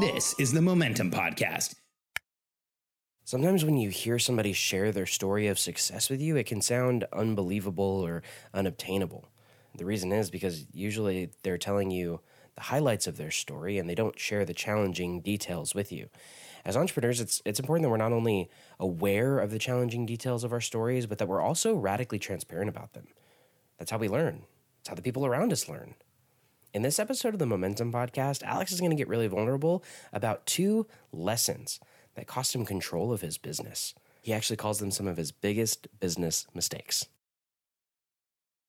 This is the Momentum Podcast. Sometimes when you hear somebody share their story of success with you, it can sound unbelievable or unobtainable. The reason is because usually they're telling you the highlights of their story and they don't share the challenging details with you. As entrepreneurs, it's it's important that we're not only aware of the challenging details of our stories, but that we're also radically transparent about them. That's how we learn. It's how the people around us learn. In this episode of the Momentum Podcast, Alex is going to get really vulnerable about two lessons that cost him control of his business. He actually calls them some of his biggest business mistakes.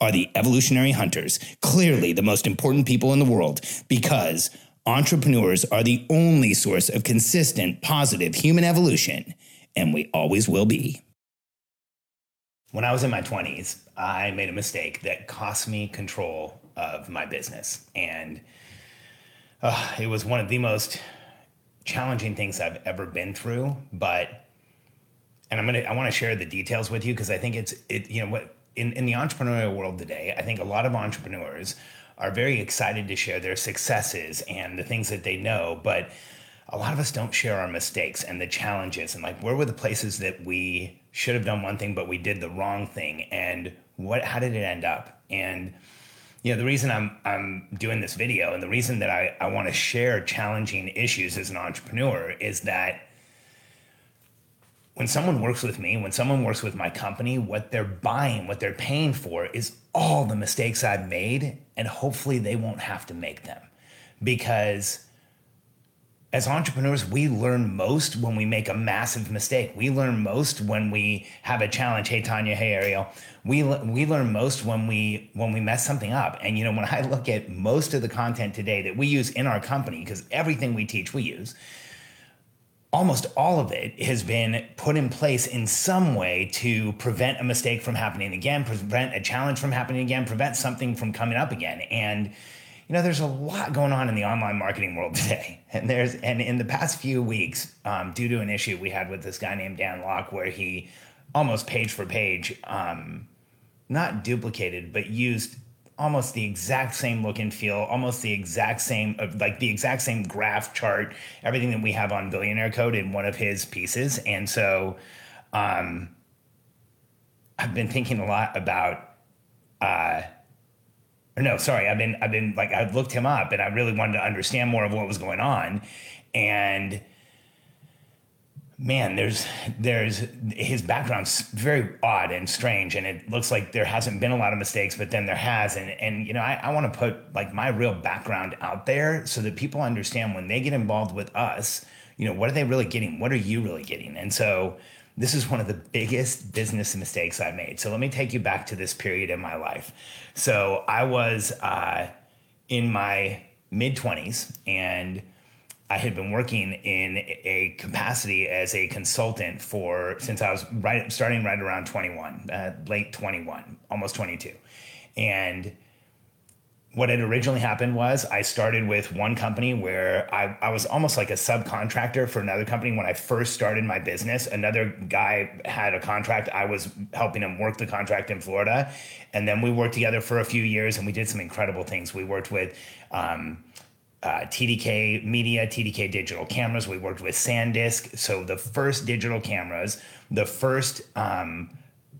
are the evolutionary hunters, clearly the most important people in the world, because entrepreneurs are the only source of consistent, positive human evolution, and we always will be. When I was in my 20s, I made a mistake that cost me control of my business. And uh, it was one of the most challenging things I've ever been through. But, and I'm going to, I want to share the details with you because I think it's, it, you know, what, in, in the entrepreneurial world today, I think a lot of entrepreneurs are very excited to share their successes and the things that they know, but a lot of us don't share our mistakes and the challenges. And like where were the places that we should have done one thing but we did the wrong thing? And what how did it end up? And you know the reason i'm i'm doing this video and the reason that i, I want to share challenging issues as an entrepreneur is that when someone works with me, when someone works with my company, what they're buying, what they're paying for is all the mistakes I've made, and hopefully they won't have to make them. Because as entrepreneurs, we learn most when we make a massive mistake. We learn most when we have a challenge. Hey, Tanya. Hey, Ariel. We we learn most when we when we mess something up. And you know, when I look at most of the content today that we use in our company, because everything we teach we use, almost all of it has been put in place in some way to prevent a mistake from happening again, prevent a challenge from happening again, prevent something from coming up again. And you know, there's a lot going on in the online marketing world today, and there's and in the past few weeks, um, due to an issue we had with this guy named Dan Lok, where he almost page for page, um, not duplicated, but used almost the exact same look and feel, almost the exact same, like the exact same graph chart, everything that we have on Billionaire Code in one of his pieces. And so um, I've been thinking a lot about, uh, no, sorry, I've been, I've been like, I've looked him up and I really wanted to understand more of what was going on. And man, there's there's his background's very odd and strange, and it looks like there hasn't been a lot of mistakes, but then there has, and and you know I, I want to put like my real background out there so that people understand when they get involved with us, you know, what are they really getting? What are you really getting? And so this is one of the biggest business mistakes I made. So let me take you back to this period in my life. So I was uh, in my mid twenties and I had been working in a capacity as a consultant for since I was right starting right around 21, uh, late 21, almost 22. And what had originally happened was I started with one company where I, I was almost like a subcontractor for another company when I first started my business. Another guy had a contract. I was helping him work the contract in Florida. And then we worked together for a few years and we did some incredible things. We worked with, um, uh, TDK Media, TDK Digital Cameras. We worked with SanDisk. So the first digital cameras, the first um,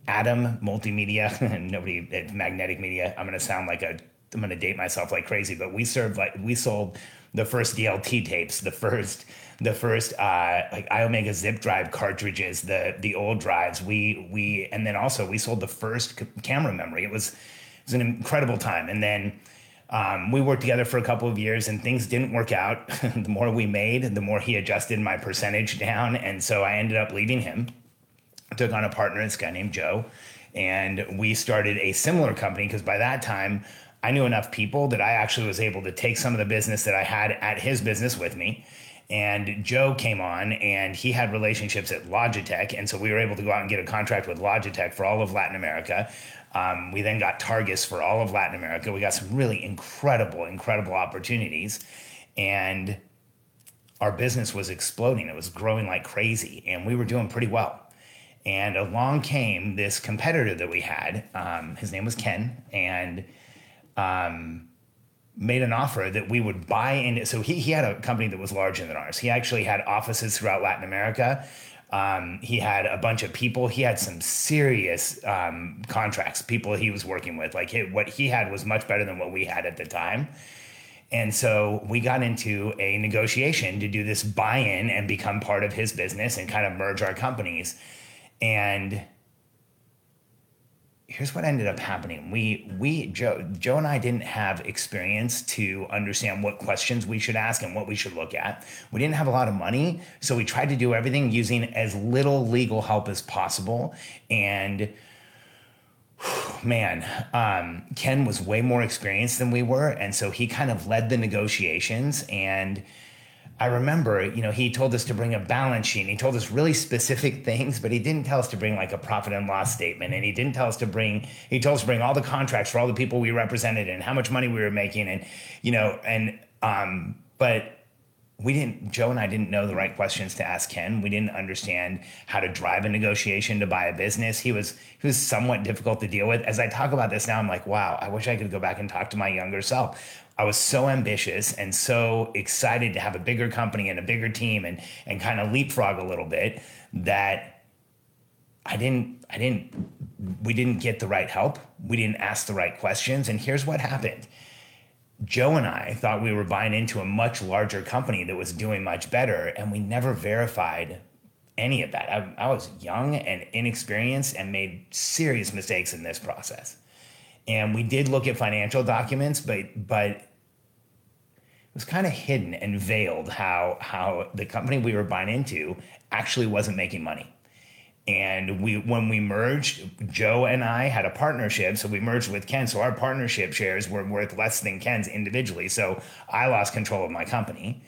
Atom Multimedia, and nobody at Magnetic Media. I'm going to sound like a, I'm going to date myself like crazy, but we served like we sold the first DLT tapes, the first the first uh, like Iomega zip drive cartridges, the the old drives. We we and then also we sold the first c- camera memory. It was it was an incredible time. And then um, we worked together for a couple of years, and things didn't work out. the more we made, the more he adjusted my percentage down, and so I ended up leaving him. Took on a partner, this guy named Joe, and we started a similar company because by that time. I knew enough people that I actually was able to take some of the business that I had at his business with me and Joe came on and he had relationships at Logitech. And so we were able to go out and get a contract with Logitech for all of Latin America. Um, we then got Targus for all of Latin America. We got some really incredible, incredible opportunities. And our business was exploding. It was growing like crazy. And we were doing pretty well. And along came this competitor that we had. Um, his name was Ken. And um, made an offer that we would buy into. So he, he had a company that was larger than ours. He actually had offices throughout Latin America. Um, he had a bunch of people. He had some serious um, contracts, people he was working with. Like he, what he had was much better than what we had at the time. And so we got into a negotiation to do this buy in and become part of his business and kind of merge our companies. And here's what ended up happening. We we Joe Joe and I didn't have experience to understand what questions we should ask and what we should look at. We didn't have a lot of money, so we tried to do everything using as little legal help as possible. And man, um, Ken was way more experienced than we were, and so he kind of led the negotiations and I remember, you know, he told us to bring a balance sheet. He told us really specific things, but he didn't tell us to bring like a profit and loss statement. And he didn't tell us to bring. He told us to bring all the contracts for all the people we represented and how much money we were making, and you know, and um, but we didn't joe and i didn't know the right questions to ask ken we didn't understand how to drive a negotiation to buy a business he was he was somewhat difficult to deal with as i talk about this now i'm like wow i wish i could go back and talk to my younger self I was so ambitious and so excited to have a bigger company and a bigger team and and kind of leapfrog a little bit that I didn't I didn't we didn't get the right help. We didn't ask the right questions and here's what happened. Joe and I thought we were buying into a much larger company that was doing much better and we never verified any of that. I, I was young and inexperienced and made serious mistakes in this process. And we did look at financial documents, but but was kind of hidden and veiled how how the company we were buying into actually wasn't making money. And we when we merged, Joe and I had a partnership. So we merged with Ken. So our partnership shares were worth less than Ken's individually. So I lost control of my company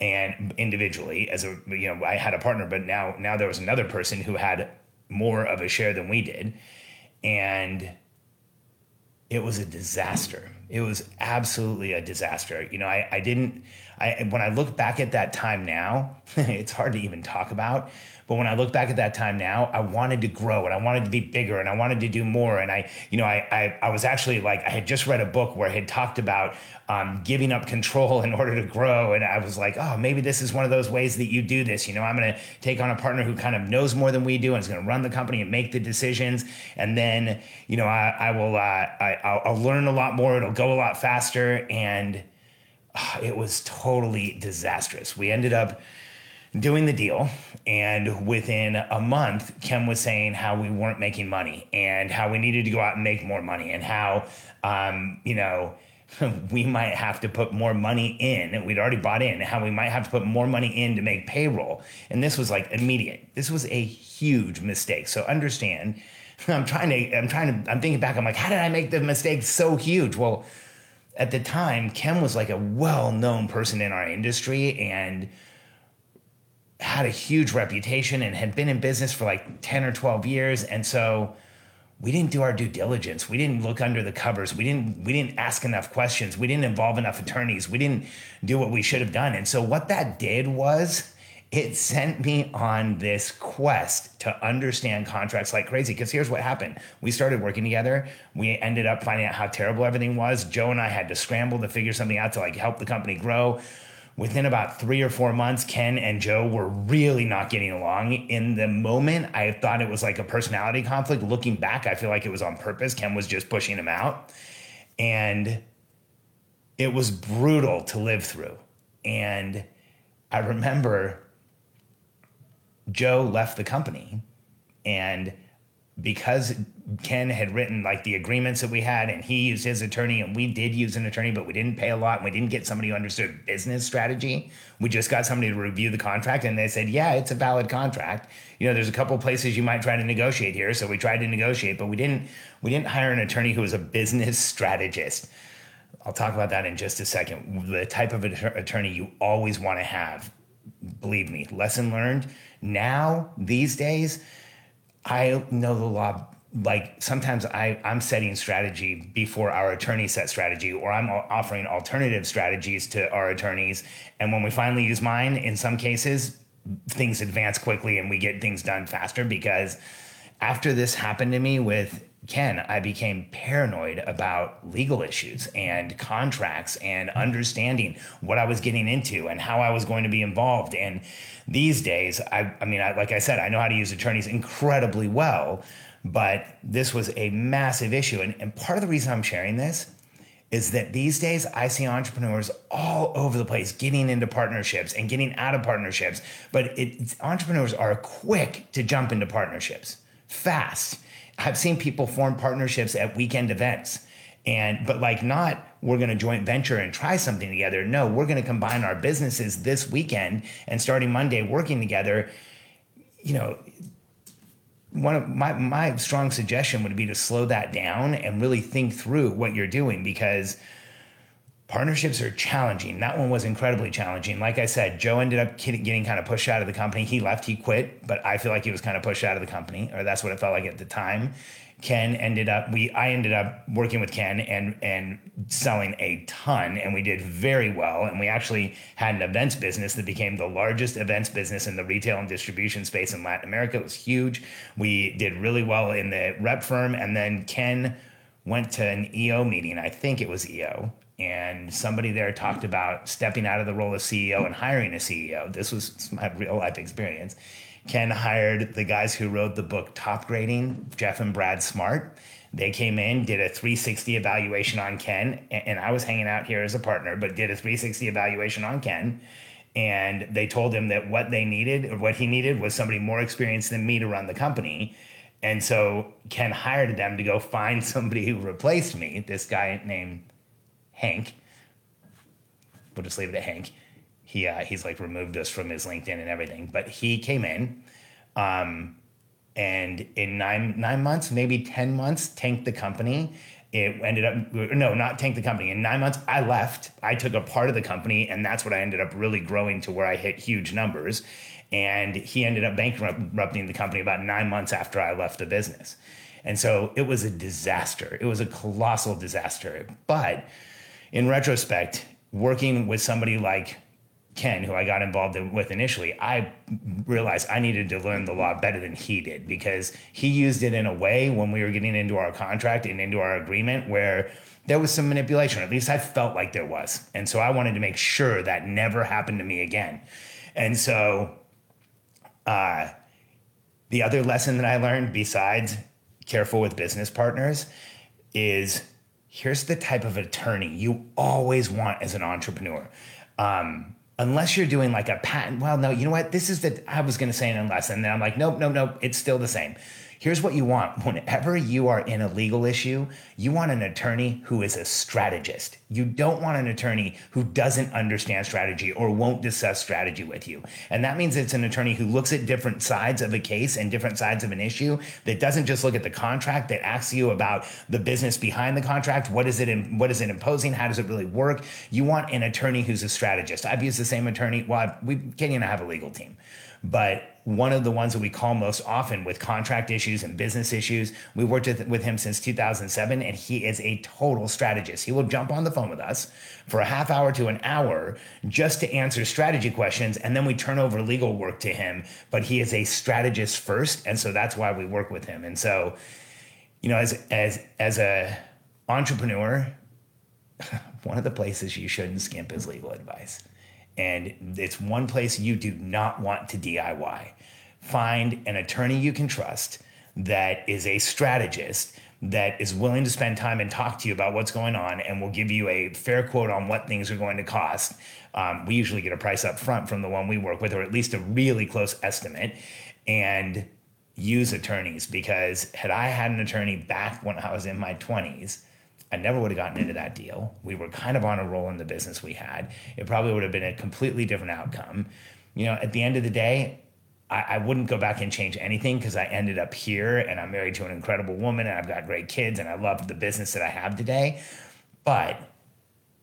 and individually as a you know, I had a partner, but now now there was another person who had more of a share than we did. And it was a disaster. It was absolutely a disaster. You know, I, I didn't, I, when I look back at that time now, it's hard to even talk about. But when I look back at that time now, I wanted to grow and I wanted to be bigger and I wanted to do more. And I, you know, I, I, I was actually like, I had just read a book where it had talked about um, giving up control in order to grow. And I was like, oh, maybe this is one of those ways that you do this. You know, I'm going to take on a partner who kind of knows more than we do and is going to run the company and make the decisions. And then, you know, I, I will, uh, I, I'll learn a lot more. It'll go a lot faster. And uh, it was totally disastrous. We ended up, doing the deal. And within a month, Ken was saying how we weren't making money and how we needed to go out and make more money and how, um, you know, we might have to put more money in. We'd already bought in. How we might have to put more money in to make payroll. And this was like immediate. This was a huge mistake. So understand. I'm trying to. I'm trying to. I'm thinking back. I'm like, how did I make the mistake so huge? Well, at the time, Ken was like a well-known person in our industry and had a huge reputation and had been in business for like 10 or 12 years and so we didn't do our due diligence. We didn't look under the covers. We didn't we didn't ask enough questions. We didn't involve enough attorneys. We didn't do what we should have done. And so what that did was it sent me on this quest to understand contracts like crazy. Because here's what happened. We started working together. We ended up finding out how terrible everything was. Joe and i had to scramble to figure something out to like help the company grow within about three or four months, Ken and Joe were really not getting along. In the moment, I thought it was like a personality conflict. Looking back, I feel like it was on purpose. Ken was just pushing him out. And it was brutal to live through. And I remember Joe left the company and because Ken had written like the agreements that we had and he used his attorney and we did use an attorney, but we didn't pay a lot and we didn't get somebody who understood business strategy. We just got somebody to review the contract and they said, yeah, it's a valid contract. You know, there's a couple places you might try to negotiate here. So we tried to negotiate, but we didn't, we didn't hire an attorney who was a business strategist. I'll talk about that in just a second. The type of attorney you always want to have. Believe me, lesson learned. Now, these days, I know the law. Like sometimes I, I'm setting strategy before our attorney set strategy, or I'm offering alternative strategies to our attorneys. And when we finally use mine, in some cases, things advance quickly and we get things done faster because after this happened to me with Ken, I became paranoid about legal issues and contracts and mm-hmm. understanding what I was getting into and how I was going to be involved. And these days, I, I mean, I, like I said, I know how to use attorneys incredibly well, but this was a massive issue. And, and part of the reason I'm sharing this is that these days I see entrepreneurs all over the place getting into partnerships and getting out of partnerships. But it, entrepreneurs are quick to jump into partnerships fast. I've seen people form partnerships at weekend events and but like not we're going to joint venture and try something together. No we're going to combine our businesses this weekend and starting monday working together. You know one of my my strong suggestion would be to slow that down and really think through what you're doing because partnerships are challenging. That one was incredibly challenging. Like I said, Joe ended up getting kind of pushed out of the company. He left, he quit, but I feel like he was kind of pushed out of the company, or that's what it felt like at the time. Ken ended up we I ended up working with Ken and and selling a ton and we did very well and we actually had an events business that became the largest events business in the retail and distribution space in Latin America. It was huge. We did really well in the rep firm and then Ken went to an EO meeting. I think it was EO and somebody there talked about stepping out of the role of CEO and hiring a CEO. This was my real life experience. Ken hired the guys who wrote the book Top Grading, Geoff and Brad Smart. They came in, did a 360 evaluation on Ken, and I was hanging out here as a partner, but did a 360 evaluation on Ken. And they told him that what they needed, or what he needed, was somebody more experienced than me to run the company. And so Ken hired them to go find somebody who replaced me, this guy named Hank. We'll just leave it at Hank he uh, he's like removed us from his LinkedIn and everything. But he came in, um, and in nine nine months, maybe ten months, tanked the company. It ended up no, not tank the company. In nine months, I left. I took a part of the company, and that's what I ended up really growing to where I hit huge numbers. And he ended up bankrupting the company about nine months after I left the business. And so it was a disaster. It was a colossal disaster. But in retrospect, working with somebody like Ken, who I got involved with initially, I realized I needed to learn the law better than he did because he used it in a way when we were getting into our contract and into our agreement where there was some manipulation. At least I felt like there was. And so I wanted to make sure that never happened to me again. And so uh, the other lesson that I learned, besides careful with business partners, is here's the type of attorney you always want as an entrepreneur. Um, unless you're doing like a patent. Well, no, you know what? This is the, I was going to say an unless. And then I'm like, nope, nope, nope. It's still the same. Here's what you want. Whenever you are in a legal issue, you want an attorney who is a strategist. You don't want an attorney who doesn't understand strategy or won't discuss strategy with you. And that means it's an attorney who looks at different sides of a case and different sides of an issue that doesn't just look at the contract, that asks you about the business behind the contract. What is it, in, what is it imposing? How does it really work? You want an attorney who's a strategist. I've used the same attorney. Well, we, Kenny and I have a legal team. But one of the ones that we call most often with contract issues and business issues, we've worked with, with him since 2007, and he is a total strategist. He will jump on the phone with us for a half hour to an hour just to answer strategy questions, and then we turn over legal work to him. But he is a strategist first, and so that's why we work with him. And so, you know, as as as a entrepreneur, one of the places you shouldn't skimp is legal advice. And it's one place you do not want to DIY. Find an attorney you can trust that is a strategist that is willing to spend time and talk to you about what's going on and will give you a fair quote on what things are going to cost. Um, we usually get a price up front from the one we work with, or at least a really close estimate, and use attorneys because had I had an attorney back when I was in my 20s, I never would have gotten into that deal. We were kind of on a roll in the business we had. It probably would have been a completely different outcome. You know, at the end of the day, I, I wouldn't go back and change anything because I ended up here and I'm married to an incredible woman and I've got great kids and I love the business that I have today. But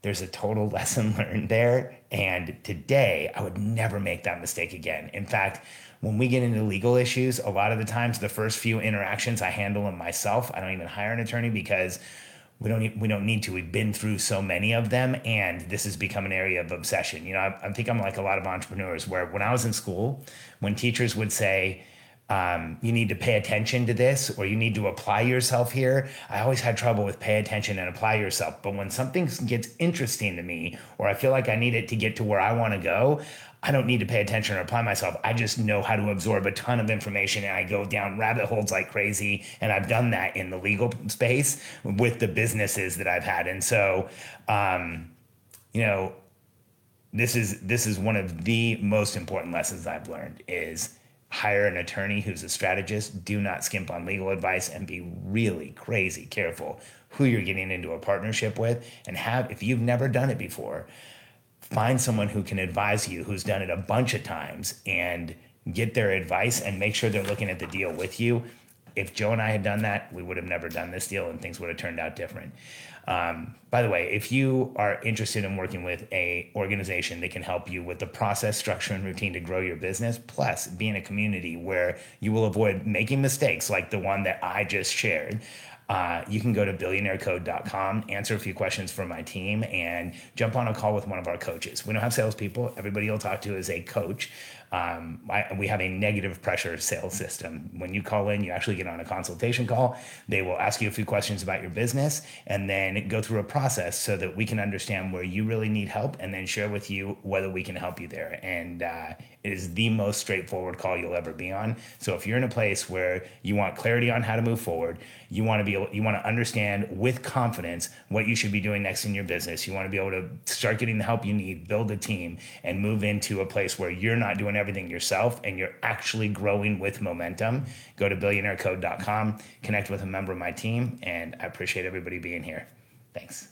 there's a total lesson learned there. And today, I would never make that mistake again. In fact, when we get into legal issues, a lot of the times, the first few interactions I handle them myself. I don't even hire an attorney because we don't we don't need to. We've been through so many of them, and this has become an area of obsession. You know, I, I think I'm like a lot of entrepreneurs. Where when I was in school, when teachers would say, um, "You need to pay attention to this," or "You need to apply yourself here," I always had trouble with pay attention and apply yourself. But when something gets interesting to me, or I feel like I need it to get to where I want to go, I don't need to pay attention or apply myself. I just know how to absorb a ton of information and I go down rabbit holes like crazy. And I've done that in the legal space with the businesses that I've had. And so, um, you know, this is this is one of the most important lessons I've learned is hire an attorney who's a strategist. Do not skimp on legal advice and be really crazy careful who you're getting into a partnership with and have if you've never done it before find someone who can advise you who's done it a bunch of times and get their advice and make sure they're looking at the deal with you. If Joe and I had done that, we would have never done this deal and things would have turned out different. Um, by the way, if you are interested in working with a organization that can help you with the process, structure, and routine to grow your business, plus be in a community where you will avoid making mistakes like the one that I just shared, uh, you can go to billionairecode.com, answer a few questions for my team, and jump on a call with one of our coaches. We don't have salespeople. Everybody you'll talk to is a coach. Um, I, we have a negative pressure sales system. When you call in, you actually get on a consultation call. They will ask you a few questions about your business and then go through a process so that we can understand where you really need help and then share with you whether we can help you there. And uh, is the most straightforward call you'll ever be on. So if you're in a place where you want clarity on how to move forward, you want to be able, you want to understand with confidence what you should be doing next in your business. You want to be able to start getting the help you need, build a team, and move into a place where you're not doing everything yourself and you're actually growing with momentum, go to billionairecode.com, connect with a member of my team, and I appreciate everybody being here. Thanks.